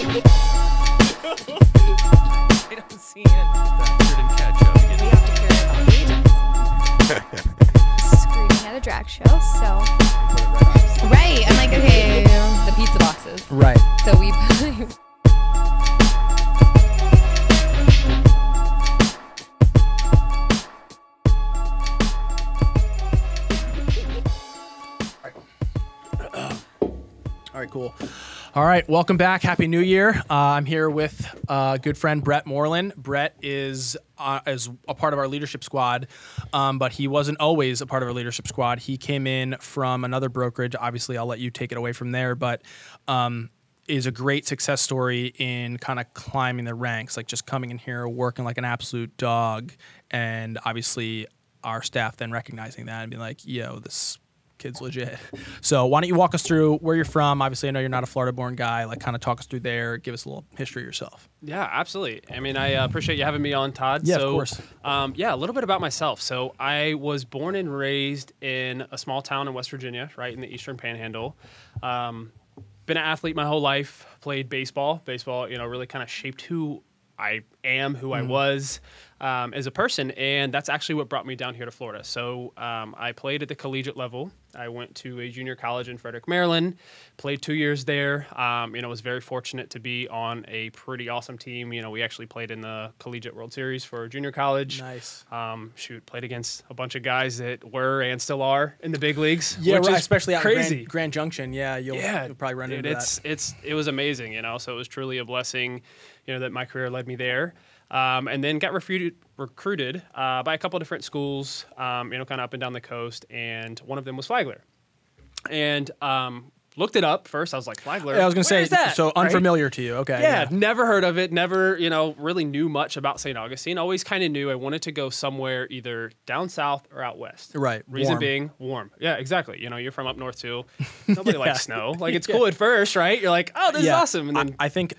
I don't see it. Didn't catch up. We have to care about agents. Screaming at a drag show, so right. I'm like, okay, The pizza boxes. Right. So we. All right, cool. All right, welcome back. Happy New Year. Uh, I'm here with uh, good friend Brett Moreland. Brett is uh, is a part of our leadership squad, um, but he wasn't always a part of our leadership squad. He came in from another brokerage. Obviously, I'll let you take it away from there, but um, is a great success story in kind of climbing the ranks, like just coming in here, working like an absolute dog, and obviously our staff then recognizing that and being like, "Yo, this kid's legit. So why don't you walk us through where you're from? Obviously, I know you're not a Florida-born guy. Like, kind of talk us through there. Give us a little history of yourself. Yeah, absolutely. I mean, I uh, appreciate you having me on, Todd. Yeah, of course. Um, yeah, a little bit about myself. So, I was born and raised in a small town in West Virginia, right in the Eastern Panhandle. Um, been an athlete my whole life. Played baseball. Baseball, you know, really kind of shaped who I am, who I was um, as a person, and that's actually what brought me down here to Florida. So um, I played at the collegiate level. I went to a junior college in Frederick, Maryland. Played two years there. Um, you know, was very fortunate to be on a pretty awesome team. You know, we actually played in the collegiate World Series for junior college. Nice. Um, shoot, played against a bunch of guys that were and still are in the big leagues. Yeah, which right. is Especially out crazy. Grand, Grand Junction. Yeah, you'll, Yeah, you'll probably run dude, into it's that. it's it was amazing, you know. So it was truly a blessing, you know, that my career led me there. Um, and then got recruited recruited uh, by a couple different schools, um, you know, kind of up and down the coast, and one of them was Flagler. And um, looked it up first. I was like, Flagler. Yeah, I was gonna say that? so Right? unfamiliar to you. Okay. Yeah, never heard of it. Never, you know, really knew much about St. Augustine. Always kind of knew I wanted to go somewhere either down south or out west. Right, Reason warm. being warm. Yeah, exactly. You know, you're from up north too. Nobody Yeah. likes snow. Like it's cool at first, right? You're like, oh, this Yeah. is awesome. And I- then I, think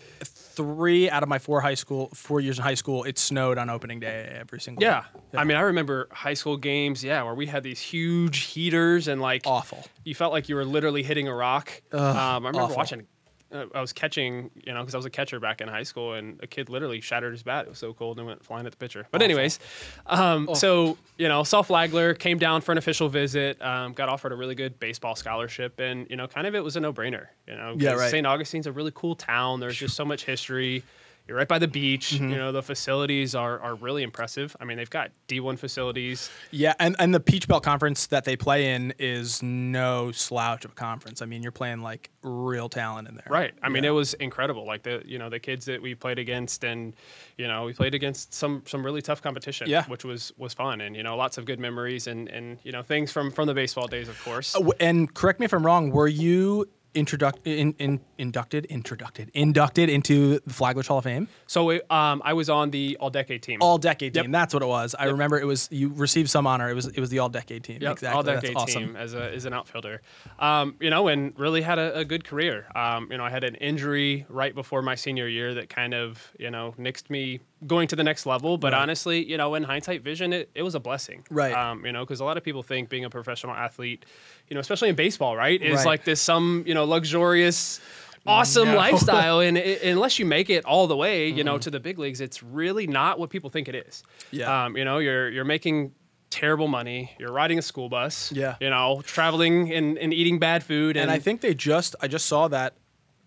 three out of my four high school, four years in high school, it snowed on opening day every single. yeah. I mean, I remember high school games, yeah, where we had these huge heaters and like Awful. you felt like you were literally hitting a rock. um, I remember awful. watching. Uh, I was catching, you know, because I was a catcher back in high school, and a kid literally shattered his bat. It was so cold and went flying at the pitcher. But anyways, um, so you know, saw Flagler, came down for an official visit, um, got offered a really good baseball scholarship, and you know, kind of it was a no-brainer. You know, Yeah, right. St. Augustine's a really cool town. There's just so much history. You're right by the beach. Mm-hmm. You know, the facilities are, are really impressive. I mean, they've got D1 facilities. Yeah, and, and the Peach Belt Conference that they play in is no slouch of a conference. I mean, you're playing like real talent in there. Right. I mean, it was incredible. Like the you know the kids that we played against, and you know we played against some some really tough competition. Yeah. Which was was fun, and you know lots of good memories, and and you know things from from the baseball days, of course. Uh, And correct me if I'm wrong. Were you introduct in, in, inducted introducted inducted into the Flagler Hall of Fame? So it, um, I was on the all decade team. All decade Yep. team. That's what it was. I remember it was you received some honor. It was it was the all decade team. Yep, exactly. all That's decade awesome. team as a as an outfielder, um, you know, and really had a, a good career. Um, you know, I had an injury right before my senior year that kind of you know nixed me going to the next level. But Right. honestly, you know, in hindsight vision, it, it was a blessing. Right. Um, you know, because a lot of people think being a professional athlete, you know, especially in baseball, right, is Right. like this some you know luxurious. Awesome No. lifestyle, and i unless you make it all the way, you know, to the big leagues, it's really not what people think it is. Mm-hmm. Yeah. Um, you know, you're you're making terrible money. You're riding a school bus. Yeah. You know, traveling and, and eating bad food. And, And I think they just I just saw that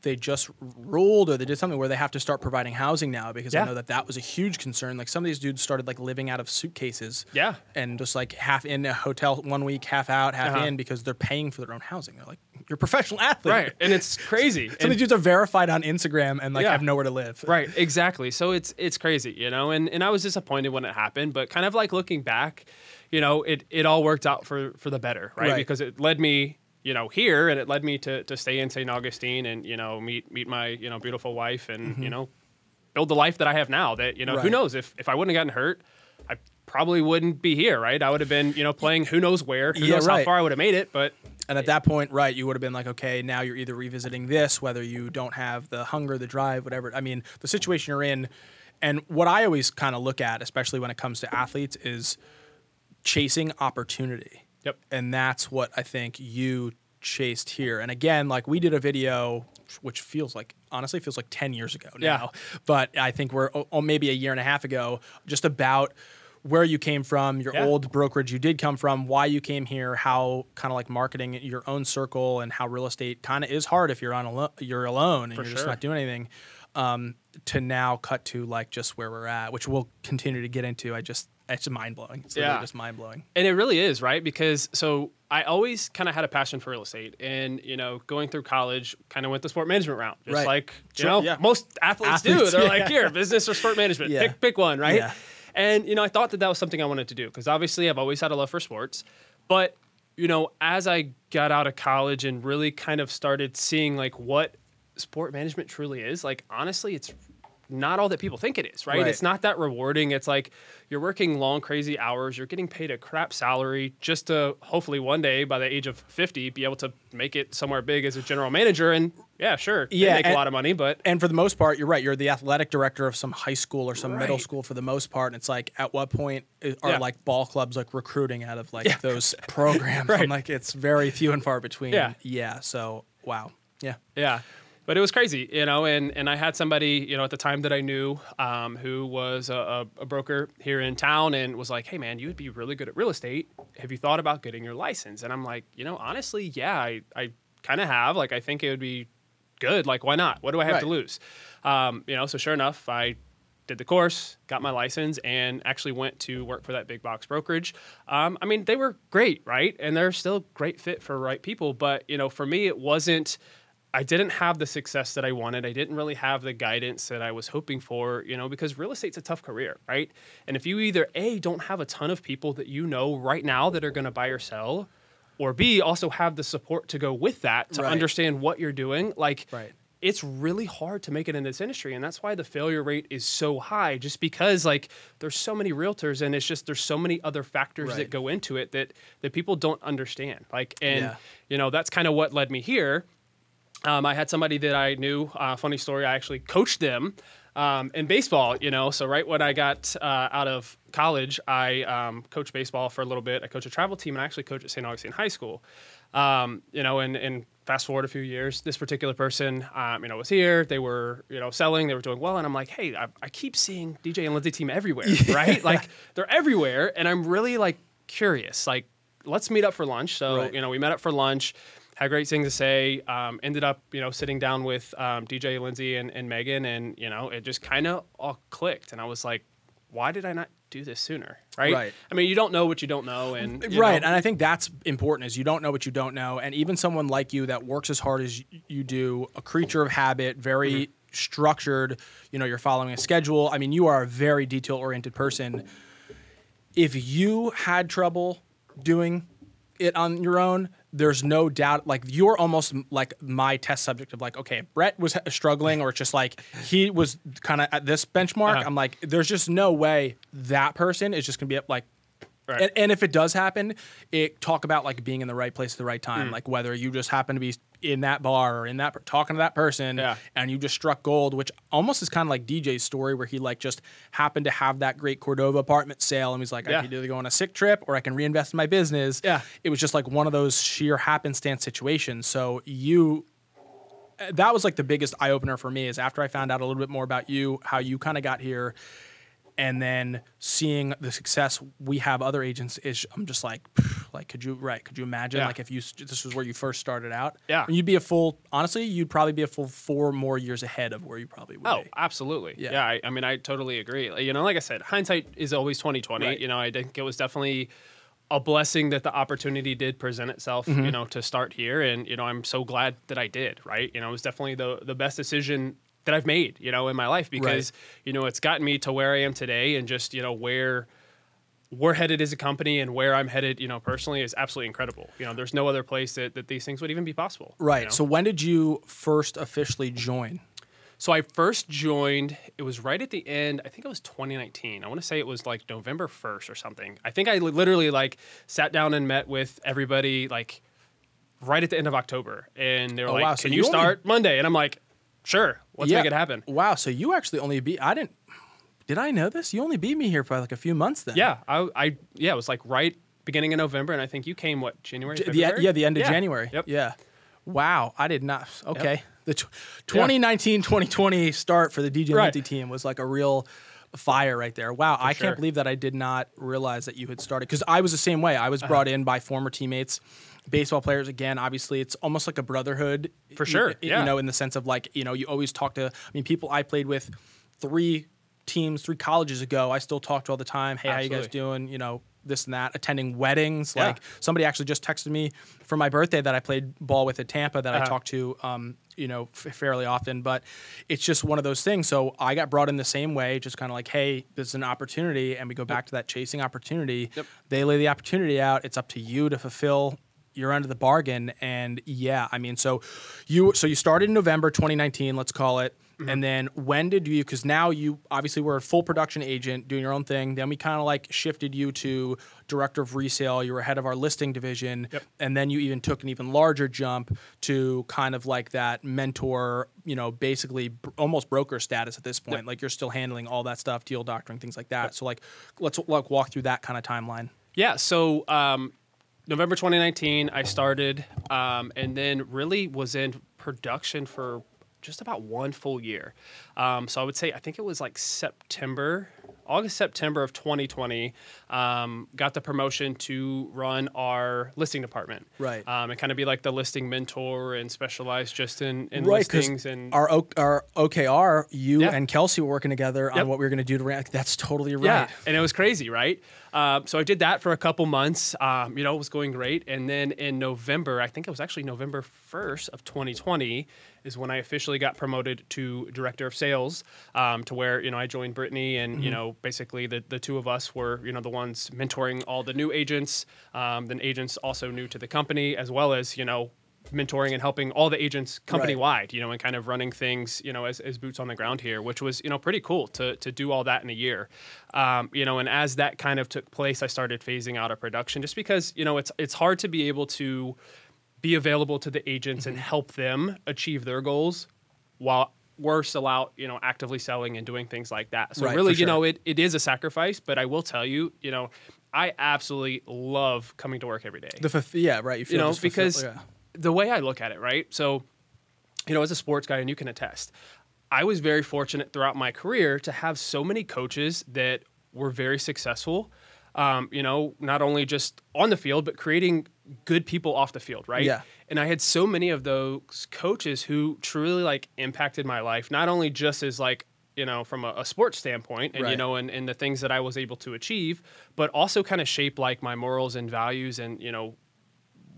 they just ruled or they did something where they have to start providing housing now because I know that that was a huge concern. Like some of these dudes started like living out of suitcases. Yeah. And just like half in a hotel one week, half out, half Uh-huh. in because they're paying for their own housing. They're like, you're a professional athlete. right. And it's crazy. Some And- of these dudes are verified on Instagram and like Yeah. have nowhere to live. Right, exactly. So it's it's crazy, you know, and, and I was disappointed when it happened, but kind of like looking back, you know, it, it all worked out for for the better, right? Right. Because it led me, you know, here and it led me to to stay in St. Augustine and, you know, meet meet my, you know, beautiful wife and, you know, build the life that I have now that, you know, who Mm-hmm. Knows if if I wouldn't have gotten hurt, I probably wouldn't be here, right? I would have been, you know, playing who knows where, who Yeah, knows right. how far I would have made it, but And at that point, right, you would have been like, okay, now you're either revisiting this, whether you don't have the hunger, the drive, whatever. I mean, the situation you're in. And what I always kind of look at, especially when it comes to athletes, is chasing opportunity. Yep. And that's what I think you chased here. And again, like we did a video, which feels like honestly feels like ten years ago now, Yeah. but I think we're oh, oh, maybe a year and a half ago, just about where you came from, your Yeah. old brokerage you did come from, why you came here, how kind of like marketing your own circle, and how real estate kind of is hard if you're on alo- you're alone and For you're just not doing anything. Um, to now cut to like just where we're at, which we'll continue to get into. I just it's mind blowing. It's Yeah. just mind blowing. And it really is, right? Because so I always kind of had a passion for real estate, and you know, going through college, kind of went the sport management route, just Right. like you Sure, know yeah. most athletes, do. They're yeah. like, here, business or sport management, Yeah. pick pick one, right? And you know, I thought that that was something I wanted to do because obviously I've always had a love for sports, but you know, as I got out of college and really kind of started seeing like what sport management truly is, like honestly, it's not all that people think it is, right? Right. It's not that rewarding. It's like you're working long, crazy hours. You're getting paid a crap salary just to hopefully one day, by the age of 50, be able to make it somewhere big as a general manager. And yeah, sure, Yeah, make and- a lot of money, but And for the most part, you're right. You're the athletic director of some high school or some middle school for the most part. And it's like, at what point uh, are Yeah. like ball clubs like recruiting out of like Yeah. those programs? Right. I'm like, it's very few and far between. Yeah. Yeah. So, wow. Yeah. Yeah. But it was crazy, you know, and, and I had somebody, you know, at the time that I knew um, who was a, a, broker here in town and was like, hey, man, you would be really good at real estate. Have you thought about getting your license? And I'm like, you know, honestly, yeah, I, I kind of have. Like, I think it would be good. Like, why not? What do I have to lose? Um, you know, so sure enough, I did the course, got my license, and actually went to work for that big box brokerage. Um, I mean, they were great, right? And they're still great fit for right people. But, you know, for me, it wasn't. I didn't have the success that I wanted. I didn't really have the guidance that I was hoping for, you know, because real estate's a tough career, right? And if you either A, don't have a ton of people that you know right now that are going to buy or sell, or B, also have the support to go with that to Right. understand what you're doing, like, Right. it's really hard to make it in this industry and that's why the failure rate is so high just because like there's so many realtors and it's just there's so many other factors Right. that go into it that that people don't understand like and Yeah. you know that's kind of what led me here um, I had somebody that I knew. Uh, funny story. I actually coached them um, in baseball. You know, so right when I got uh, out of college, I um, coached baseball for a little bit. I coached a travel team, and I actually coached at St. Augustine High School. Um, you know, and, and fast forward a few years, this particular person, um, you know, was here. They were, you know, selling. They were doing well, and I'm like, hey, I, I keep seeing DJ and Lindsay team everywhere, right? Like they're everywhere, and I'm really like curious. Like, let's meet up for lunch. So Right. you know, we met up for lunch had great things to say. Um, ended up, you know, sitting down with um, DJ, Lindsay, and, and Megan, and you know, it just kind of all clicked. And I was like, why did I not do this sooner? Right. Right. I mean, you don't know what you don't know, and right know- and i think that's important is you don't know what you don't know and even someone like you that works as hard as you do a creature of habit very Mm-hmm. structured you know you're following a schedule i mean you are a very detail oriented person if you had trouble doing it on your own there's no doubt like you're almost like my test subject of like okay brett was struggling or it's just like he was kind of at this benchmark Uh-huh. i'm like there's just no way that person is just gonna be up like Right. and, and if it does happen, it talk about like being in the right place at the right time, Mm. like whether you just happen to be in that bar or in that talking to that person, Yeah. and you just struck gold, which almost is kind of like DJ's story where he like just happened to have that great Cordova apartment sale, and he's like, I Yeah. could either go on a sick trip or I can reinvest in my business. Yeah. it was just like one of those sheer happenstance situations. So you. That was like the biggest eye opener for me is after I found out a little bit more about you, how you kind of got here, and then seeing the success we have other agents is I'm just like like could you right could you imagine Yeah. like if you this was where you first started out Yeah. you'd be a full honestly you'd probably be a full four more years ahead of where you probably would Oh, be. absolutely. Yeah. Yeah. I, I mean, I totally agree. You know, like I said, hindsight is always twenty twenty. Right. You know, I think it was definitely a blessing that the opportunity did present itself. Mm-hmm. You know, to start here, and you know, I'm so glad that I did. Right. You know, it was definitely the the best decision that I've made. You know, in my life because you know it's gotten me to where I am today, and just you know where we're headed as a company and where I'm headed, you know, personally is absolutely incredible. You know, there's no other place that, that these things would even be possible. you right know? so when did you first officially join So I first joined, it was right at the end, I think it was 2019. I want to say it was like November 1st or something. I think I literally like sat down and met with everybody like right at the end of October. And they were Oh, like, wow. So can you you only- start Monday? And I'm like, sure, let's Yeah. make it happen. wow so you actually only beat I didn't did I know this you only beat me here for like a few months then Yeah, I, I, yeah, it was like right, beginning of November, and I think you came what January? The, yeah, the end of January. Yep. Yeah. Wow, I did not. Okay. The tw- 2019-2020 start for the DJ Right. Lindsay team was like a real fire right there. Wow, I sure. can't believe that I did not realize that you had started because I was the same way. I was brought Uh-huh. in by former teammates, baseball players. Again, obviously, it's almost like a brotherhood For sure, y- You yeah. know, in the sense of like you know, you always talk to. I mean, people I played with three teams, three colleges ago. I still talk to all the time. Hey, how you guys doing? You know. This and that, attending weddings. Yeah. Like somebody actually just texted me for my birthday that I played ball with at Tampa that I Uh-huh. talk to, um, you know, f- fairly often. But it's just one of those things. So I got brought in the same way, just kind of like, hey, this is an opportunity, and we go back to that chasing opportunity. Yep. They lay the opportunity out. It's up to you to fulfill your end of the bargain. And yeah, I mean, so you so you started in November 2019, let's call it. Mm-hmm. And then when did you? Because now you obviously were a full production agent doing your own thing. Then we kind of like shifted you to director of resale. You were head of our listing division, Yep. and then you even took an even larger jump to kind of like that mentor. You know, basically br- almost broker status at this point. Like you're still handling all that stuff, deal doctoring, things like that. So like, let's like walk through that kind of timeline. Yeah. So um, November 2019, I started, um, and then really was in production for just about one full year. Um, so I would say I think it was like September, August September of 2020. Um, got the promotion to run our listing department. Right. Um, and kind of be like the listing mentor and specialize just in, in right, listings and our O- our OKR, you Yeah. and Kelsey were working together on what we were going to do to rank. That's totally right. Yeah, and it was crazy, right? Um, so I did that for a couple months. Um, you know, it was going great. And then in November, I think it was actually November 1st of 2020, is when I officially got promoted to director of sales. Um, to where you know I joined Brittany, and Mm-hmm. you know basically the the two of us were you know the ones mentoring all the new agents. Um, then agents also new to the company, as well as you know mentoring and helping all the agents company wide, you know, and kind of running things, you know, as, as boots on the ground here, which was, you know, pretty cool to, to do all that in a year. Um, you know, and as that kind of took place, I started phasing out of production just because, you know, it's, it's hard to be able to be available to the agents and mm-hmm. help them achieve their goals while we're still out, you know, actively selling and doing things like that. So Right, really, for you know, it, it is a sacrifice, but I will tell you, you know, I absolutely love coming to work every day The fulf- yeah, right. You, feel you know, because yeah. the way I look at it, right? So, you know, as a sports guy, and you can attest, I was very fortunate throughout my career to have so many coaches that were very successful. Um, you know, not only just on the field, but creating good people off the field, right? Yeah. And I had so many of those coaches who truly like impacted my life, not only just as like, you know, from a, a sports standpoint and, you know, and, and the things that I was able to achieve, but also kind of shape like my morals and values and, you know,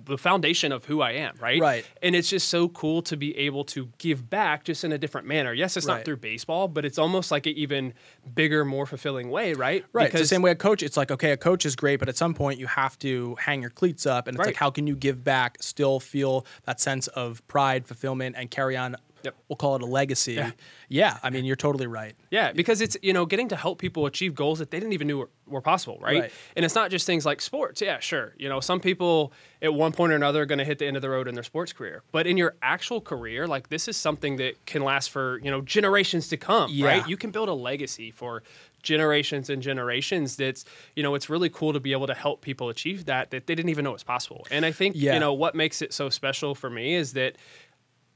the foundation of who I am, right? Right. And it's just so cool to be able to give back just in a different manner. Yes, it's Right. not through baseball, but it's almost like an even bigger, more fulfilling way, right? Right. it's the same way a coach. It's like, okay, a coach is great, but at some point you have to hang your cleats up. And it's like, how can you give back, still feel that sense of pride, fulfillment, and carry on, Yep. we'll call it a legacy. Yeah. Yeah. I mean, you're totally right. Yeah, because it's you know getting to help people achieve goals that they didn't even know were, were possible, right? Right. And it's not just things like sports. Yeah, sure. You know, some people at one point or another are going to hit the end of the road in their sports career, but in your actual career, like this is something that can last for you know generations to come, Yeah. right? You can build a legacy for generations and generations. That's you know it's really cool to be able to help people achieve that that they didn't even know was possible. And I think Yeah. you know what makes it so special for me is that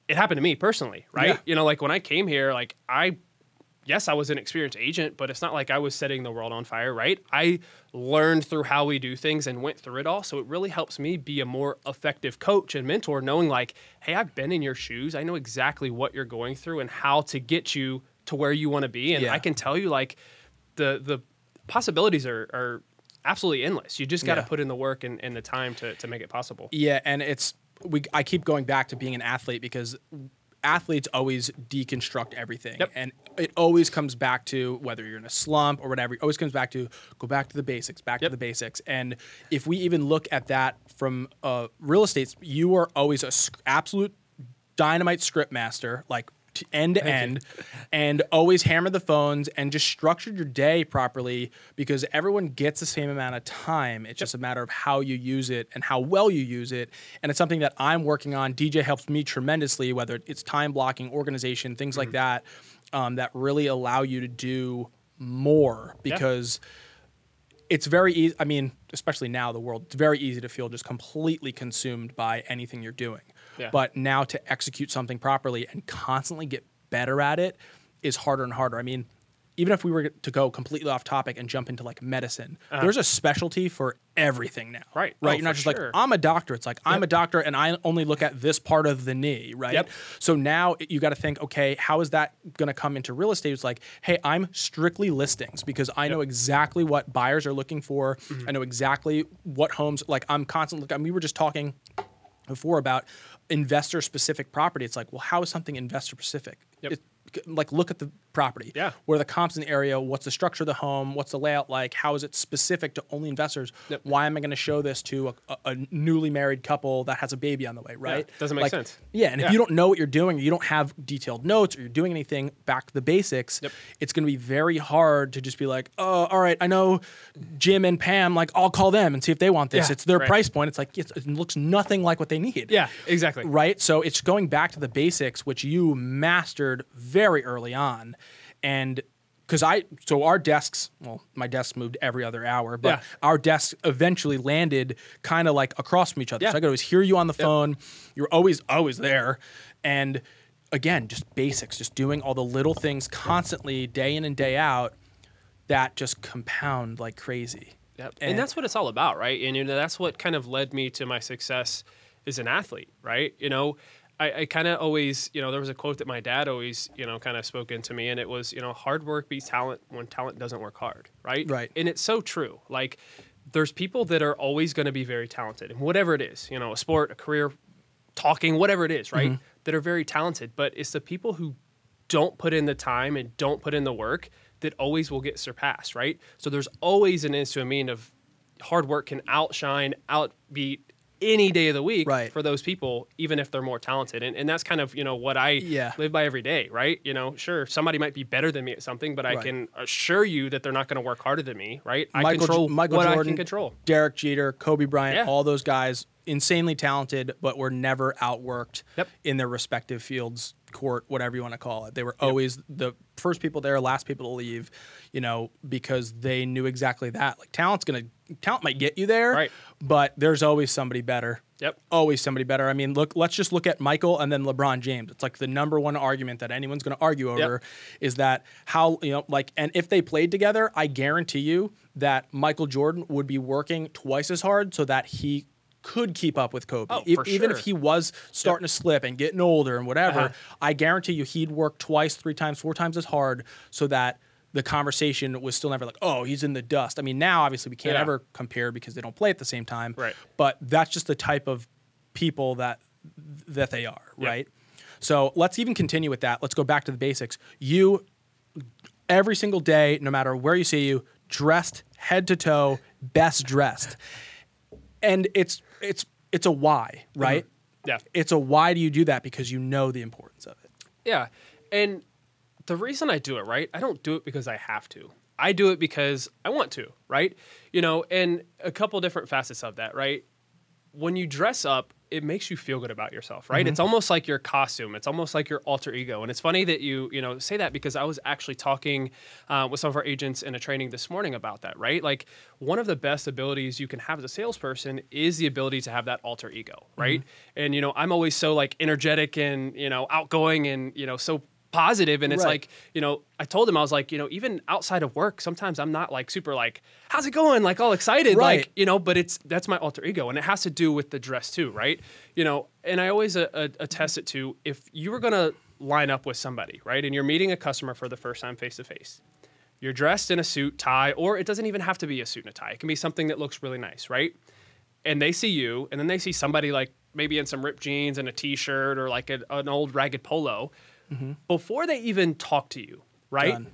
it happened to me personally, right? Yeah. You know, like when I came here, like I, yes, I was an experienced agent, but it's not like I was setting the world on fire, right? I learned through how we do things and went through it all. So it really helps me be a more effective coach and mentor, knowing like, hey, I've been in your shoes. I know exactly what you're going through and how to get you to where you want to be. And Yeah. I can tell you like the the possibilities are are absolutely endless. You just got to Yeah. put in the work and, and the time to, to make it possible. Yeah, and it's we. I keep going back to being an athlete because athletes always deconstruct everything, Yep. and it always comes back to whether you're in a slump or whatever. It always comes back to go back to the basics, back Yep. to the basics. And if we even look at that from uh, real estate, you are always a sc- absolute dynamite script master, like end to end, and always hammer the phones and just structured your day properly because everyone gets the same amount of time. It's just a matter of how you use it and how well you use it. And it's something that I'm working on. DJ helps me tremendously, whether it's time blocking, organization, things like that, um, that really allow you to do more because it's very easy. I mean, especially now, the world, it's very easy to feel just completely consumed by anything you're doing. Yeah. But now to execute something properly and constantly get better at it is harder and harder. I mean, even if we were to go completely off topic and jump into like medicine, there's a specialty for everything now. Uh-huh. Right. Right. Oh, You're not just sure. like, I'm a doctor. It's like, I'm a doctor and I only look at this part of the knee. Right. Yep. So now you got to think, okay, how is that going to come into real estate? It's like, hey, I'm strictly listings because I know exactly what buyers are looking for. Mm-hmm. I know exactly what homes, like I'm constantly, I mean, we were just talking before about investor specific property. It's like, well, how is something investor specific? Yep. It- like look at the property. Yeah. Where are the comps in the area? What's the structure of the home? What's the layout like? How is it specific to only investors? Yep. Why am I going to show this to a, a, newly married couple that has a baby on the way? Right. doesn't make Like, sense. Yeah. And if you don't know what you're doing, or you don't have detailed notes, or you're doing anything back to the basics, Yep. it's going to be very hard to just be like, oh, all right, I know Jim and Pam. Like, I'll call them and see if they want this. Yeah, It's their right. price point. It's like it's, it looks nothing like what they need Yeah, exactly. right? So it's going back to the basics, which you mastered very early on, and because I so our desks, well, my desk moved every other hour, but Yeah. our desks eventually landed kind of like across from each other. Yeah. So I could always hear you on the phone. You're always always there, and again, just basics, just doing all the little things constantly, day in and day out, that just compound like crazy. Yep. And, that's what it's all about, right? And you know, that's what kind of led me to my success as an athlete, right? You know, I, I kind of always, you know, there was a quote that my dad always, you know, kind of spoke into me, and it was, you know, hard work beats talent when talent doesn't work hard, right? Right. And it's so true. Like, there's people that are always going to be very talented in whatever it is, you know, a sport, a career, talking, whatever it is, right? Mm-hmm. That are very talented, but it's the people who don't put in the time and don't put in the work that always will get surpassed, right? So there's always an ins to a mean of hard work can outshine, outbeat any day of the week Right. for those people, even if they're more talented. And, and that's kind of, you know, what I Yeah. live by every day, right? You know, sure, somebody might be better than me at something, but I Right. can assure you that they're not going to work harder than me, right? I Michael, control Michael what Jordan, I can control. Derek Jeter, Kobe Bryant, Yeah. all those guys, insanely talented, but were never outworked Yep. in their respective fields, court, whatever you want to call it. They were always the first people there, last people to leave, you know, because they knew exactly that. Like talent's gonna talent might get you there, Right. but there's always somebody better. Yep. Always somebody better. I mean, look, let's just look at Michael and then LeBron James. It's like the number one argument that anyone's going to argue over is that how, you know, like, and if they played together, I guarantee you that Michael Jordan would be working twice as hard so that he could keep up with Kobe. Oh, E- for Even if he was starting to slip and getting older and whatever, Uh-huh. I guarantee you he'd work twice, three times, four times as hard so that the conversation was still never like, oh, he's in the dust. I mean, now obviously we can't Yeah. ever compare because they don't play at the same time. Right. But that's just the type of people that that they are, Yeah. right? So let's even continue with that. Let's go back to the basics. You every single day, no matter where you see you, dressed head to toe, best dressed. And it's it's it's a why, mm-hmm. right? Yeah. It's a why do you do that because you know the importance of it. Yeah. And the reason I do it, right? I don't do it because I have to. I do it because I want to, right? You know, and a couple different facets of that, right? When you dress up, it makes you feel good about yourself, right? It's almost like your costume. It's almost like your alter ego. And it's funny that you, you know, say that because I was actually talking uh, with some of our agents in a training this morning about that, right? Like one of the best abilities you can have as a salesperson is the ability to have that alter ego, right? And you know, I'm always so like energetic and you know outgoing and you know so positive and it's Right. like you know i told him i was like you know even outside of work sometimes i'm not like super like how's it going like all excited Right. like you know but it's that's my alter ego and it has to do with the dress too right you know and i always uh, uh, attest it to if you were gonna line up with somebody right and you're meeting a customer for the first time face to face you're dressed in a suit tie or it doesn't even have to be a suit and a tie it can be something that looks really nice right and they see you and then they see somebody like maybe in some ripped jeans and a t-shirt or like a, an old ragged polo before they even talk to you right Done.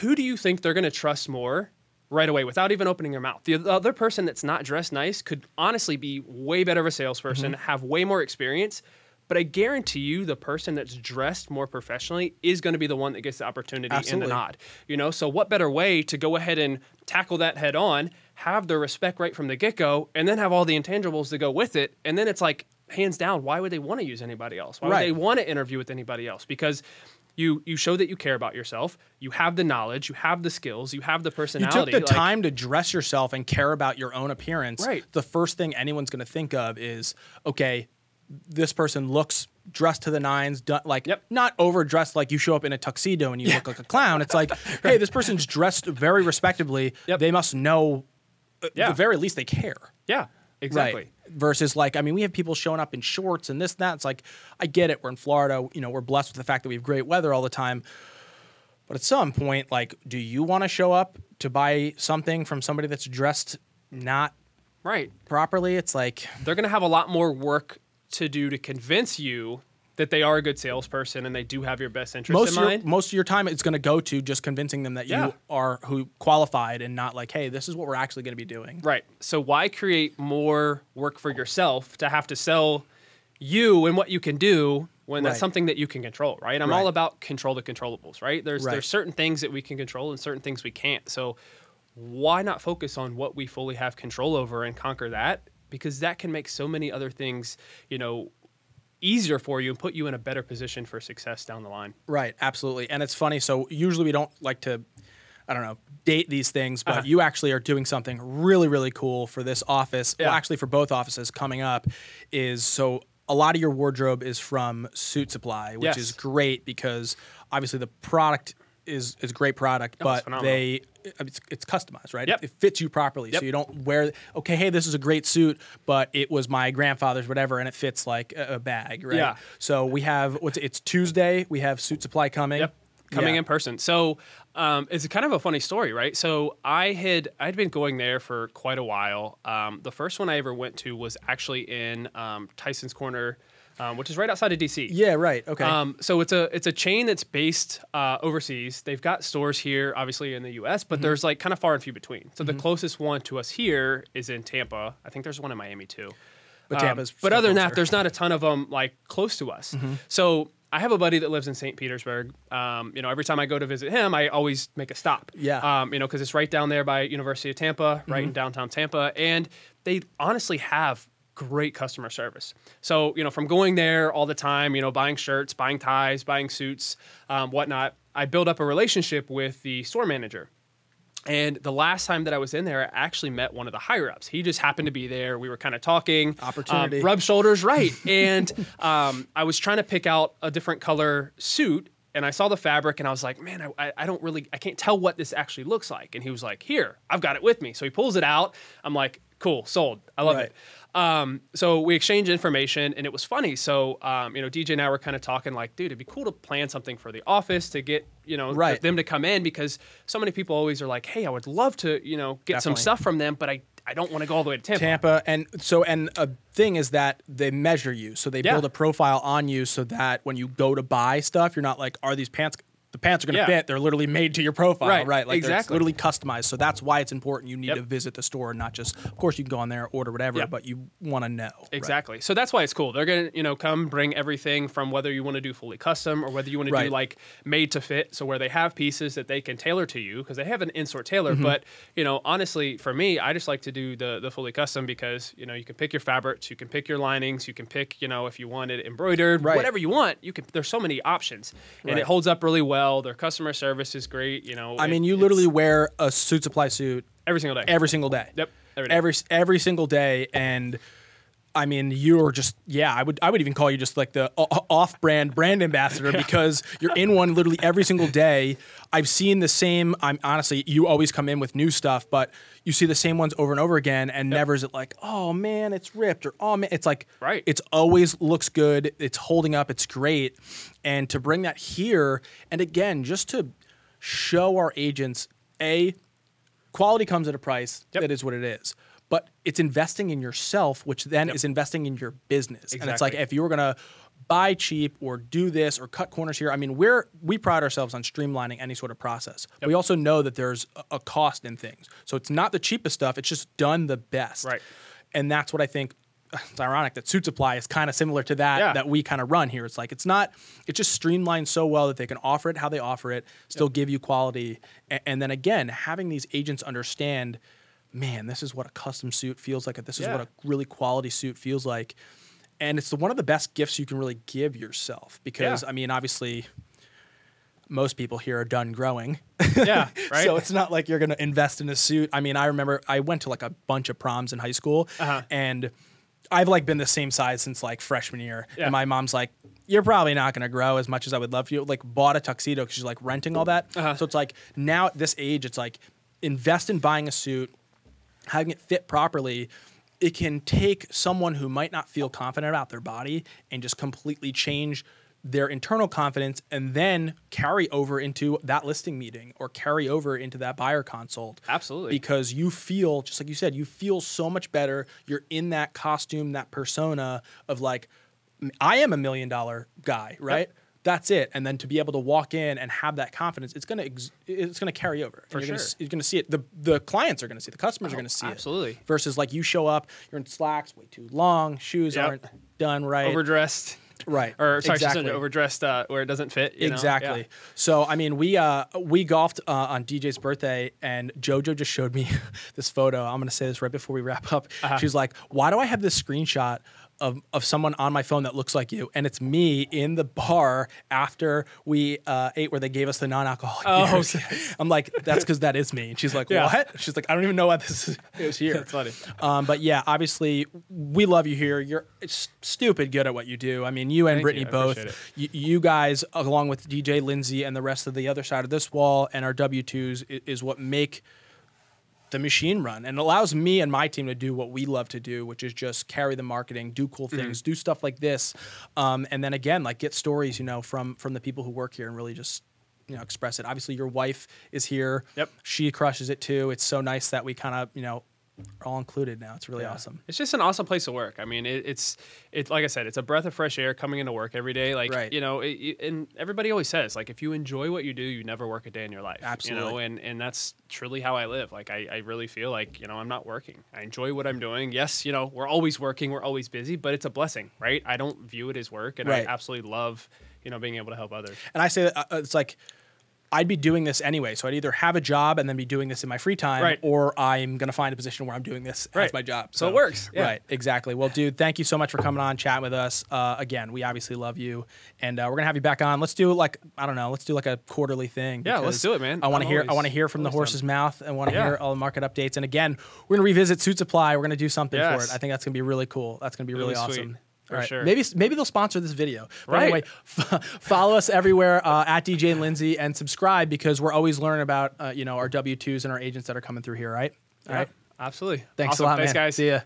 who do you think they're going to trust more right away without even opening their mouth the other person that's not dressed nice could honestly be way better of a salesperson Mm-hmm. have way more experience but I guarantee you, the person that's dressed more professionally is going to be the one that gets the opportunity and the nod. You know, so what better way to go ahead and tackle that head on, have the respect right from the get go, and then have all the intangibles to go with it, and then it's like hands down, why would they want to use anybody else? Why would Right. they want to interview with anybody else? Because You you show that you care about yourself. You have the knowledge. You have the skills. You have the personality. You took the like- time to dress yourself and care about your own appearance. Right. The first thing anyone's going to think of is, okay, this person looks dressed to the nines, done, like Yep. not overdressed like you show up in a tuxedo and you look like a clown. It's like, hey, this person's dressed very respectably. Yep. They must know, uh, at Yeah. the very least, they care. Yeah, exactly. Right. Versus like, I mean, we have people showing up in shorts and this, and that. It's like, I get it. We're in Florida. You know, we're blessed with the fact that we have great weather all the time. But at some point, like, do you want to show up to buy something from somebody that's dressed not Right. properly? It's like, They're going to have a lot more work to do to convince you that they are a good salesperson and they do have your best interest most in your, mind. most of your time it's going to go to just convincing them that Yeah. you are who qualified and not like, hey, this is what we're actually going to be doing. Right. So why create more work for yourself to have to sell you and what you can do when that's something that you can control, right? I'm Right. all about control the controllables, right? There's Right. there's certain things that we can control and certain things we can't. So why not focus on what we fully have control over and conquer that? Because that can make so many other things, you know, easier for you and put you in a better position for success down the line. Right, absolutely. And it's funny. So usually we don't like to, I don't know, date these things, but Uh-huh. you actually are doing something really, really cool for this office. Well, actually for both offices coming up is so a lot of your wardrobe is from Suit Supply, which Yes. is great because obviously the product is is great product, No, but they it's, it's customized, right? Yep. It fits you properly, Yep. so you don't wear. Okay, hey, this is a great suit, but it was my grandfather's, whatever, and it fits like a, a bag, right? Yeah. So we have what's it's Tuesday. We have Suit Supply coming. Yep. Coming Yeah. in person. So um, it's kind of a funny story, right? So I had I'd been going there for quite a while. Um, the first one I ever went to was actually in um, Tyson's Corner, um, which is right outside of DC. Yeah, right. Okay. Um, so it's a it's a chain that's based uh, overseas. They've got stores here, obviously in the U.S., Mm-hmm. but there's like kind of far and few between. So the closest one to us here is in Tampa. I think there's one in Miami too. but Um, Tampa's but other than that, there's not a ton of them like close to us. Mm-hmm. So I have a buddy that lives in St. Petersburg. Um, you know, every time I go to visit him, I always make a stop. Yeah. Um, you know, because it's right down there by University of Tampa, right Mm-hmm. in downtown Tampa, and they honestly have great customer service. So you know, from going there all the time, you know, buying shirts, buying ties, buying suits, um, whatnot, I built up a relationship with the store manager. And the last time that I was in there, I actually met one of the higher ups. He just happened to be there. We were kind of talking. Opportunity. Um, rub shoulders, right. and um, I was trying to pick out a different color suit. And I saw the fabric and I was like, man, I- I, I don't really, I can't tell what this actually looks like. And he was like, here, I've got it with me. So he pulls it out. I'm like, cool, sold. I love Right. it. Um, so we exchanged information and it was funny. So, um, you know, DJ and I were kind of talking like, dude, it'd be cool to plan something for the office to get, you know, Right. them to come in because so many people always are like, hey, I would love to, you know, get some stuff from them, but I, I don't want to go all the way to Tampa. Tampa, and so and a thing is that they measure you, so they Yeah. build a profile on you, so that when you go to buy stuff, you're not like, are these pants? The pants are going to Yeah. fit. They're literally made to your profile, Right, right? Like exactly. literally customized. So that's why it's important. You need Yep. to visit the store, and not just. Of course, you can go on there, order whatever, Yeah. but you want to know right? Exactly. So that's why it's cool. They're gonna, you know, come bring everything from whether you want to do fully custom or whether you want to do like made to fit. So where they have pieces that they can tailor to you because they have an in-store tailor. Mm-hmm. But you know, honestly, for me, I just like to do the the fully custom because you know you can pick your fabrics, you can pick your linings, you can pick, you know, if you want it embroidered, Right. whatever you want. You can. There's so many options, and Right. it holds up really well. Their customer service is great. You know, I it- mean, you literally wear a suit supply suit every single day. every single day. Yep, every day. Every every single day, and I mean, you're just yeah. I would I would even call you just like the uh, uh, off-brand brand ambassador because you're in one literally every single day. I've seen the same. I'm honestly, you always come in with new stuff, but you see the same ones over and over again, and never is it like, oh man, it's ripped or oh man, it's like Right. It's always looks good. It's holding up. It's great, and to bring that here, and again, just to show our agents a quality comes at a price Yep. that is what it is but it's investing in yourself which then is investing in your business. Exactly. and it's like if you were going to buy cheap or do this or cut corners here i mean we're we pride ourselves on streamlining any sort of process. We also know that there's a, cost in things. So it's not the cheapest stuff it's just done the best. Right. and that's what i think it's ironic that suit supply is kind of similar to that Yeah. that we kind of run here. It's like it's not it's just streamlined so well that they can offer it how they offer it still give you quality. And, and then again having these agents understand man this is what a custom suit feels like this is Yeah. what a really quality suit feels like and it's the, one of the best gifts you can really give yourself because Yeah. i mean obviously most people here are done growing. Yeah, right. so it's not like you're going to invest in a suit. I mean, I remember I went to like a bunch of proms in high school Uh-huh. and I've like been the same size since like freshman year. Yeah. And my mom's like, you're probably not going to grow as much as I would love you. Like bought a tuxedo because she's like renting all that. Uh-huh. So it's like now at this age, it's like invest in buying a suit, having it fit properly. It can take someone who might not feel confident about their body and just completely change their internal confidence and then carry over into that listing meeting or carry over into that buyer consult. Absolutely. Because you feel, just like you said, you feel so much better. You're in that costume, that persona of like, I am a million dollar guy, right? That's it. And then to be able to walk in and have that confidence, it's gonna ex- it's gonna carry over. For you're Gonna, sure. you're gonna see it. The the clients are gonna see. it. The customers are Oh, gonna see absolutely. it. Absolutely. Versus like you show up, you're in slacks, way too long, shoes Yep. aren't done right. overdressed. right. Or sorry, just exactly. overdressed uh, where it doesn't fit. you know? Exactly. Yeah. So I mean, we uh we golfed uh, on DJ's birthday, and JoJo just showed me this photo. I'm gonna say this right before we wrap up. Uh-huh. She's like, "Why do I have this screenshot?" Of, of someone on my phone that looks like you, and it's me in the bar after we uh, ate, where they gave us the non-alcoholic Oh, beers. okay. I'm like, that's because that is me. And she's like, Yeah. what? She's like, I don't even know why this is, is here. That's funny. Um, but yeah, obviously, we love you here. You're stupid good at what you do. I mean, you and Thank Brittany you. Both. You, you guys, along with DJ Lindsay and the rest of the other side of this wall and our W twos, is, is what make the machine run and allows me and my team to do what we love to do, which is just carry the marketing, do cool Mm-hmm. things, do stuff like this, um, and then again, like get stories, you know, from from the people who work here and really just you know express it. Obviously, your wife is here. Yep. She crushes it too. It's so nice that we kind of you know are all included now. It's really Yeah. awesome. It's just an awesome place to work. I mean, it, it's it's like I said, it's a breath of fresh air coming into work every day. Like Right. you know, it, and everybody always says like if you enjoy what you do, you never work a day in your life. You know, Absolutely. and and that's truly how I live. Like I, I really feel like you know I'm not working. I enjoy what I'm doing. Yes, you know we're always working, we're always busy, but it's a blessing, right? I don't view it as work, and Right. I absolutely love you know being able to help others. And I say that uh, it's like I'd be doing this anyway. So I'd either have a job and then be doing this in my free time, Right. or I'm gonna find a position where I'm doing this as my job. So it works, yeah. Right. Exactly. Well, dude, thank you so much for coming on, chatting with us. Uh, again, we obviously love you, and uh, we're gonna have you back on. Let's do like I don't know. Let's do like a quarterly thing. Yeah, let's do it, man. I want to hear. I want to hear from the always horse's mouth. I want to Yeah. hear all the market updates. And again, we're gonna revisit Suit Supply. We're gonna do something for it. I think that's gonna be really cool. That's gonna be really, Really sweet. For right. sure. Maybe maybe they'll sponsor this video. But Right. Anyway, f- follow us everywhere uh, at DJ and Lindsay and subscribe because we're always learning about uh, you know our W twos and our agents that are coming through here. Right. All right. Absolutely. Thanks Awesome. a lot, Thanks, man. guys. See ya.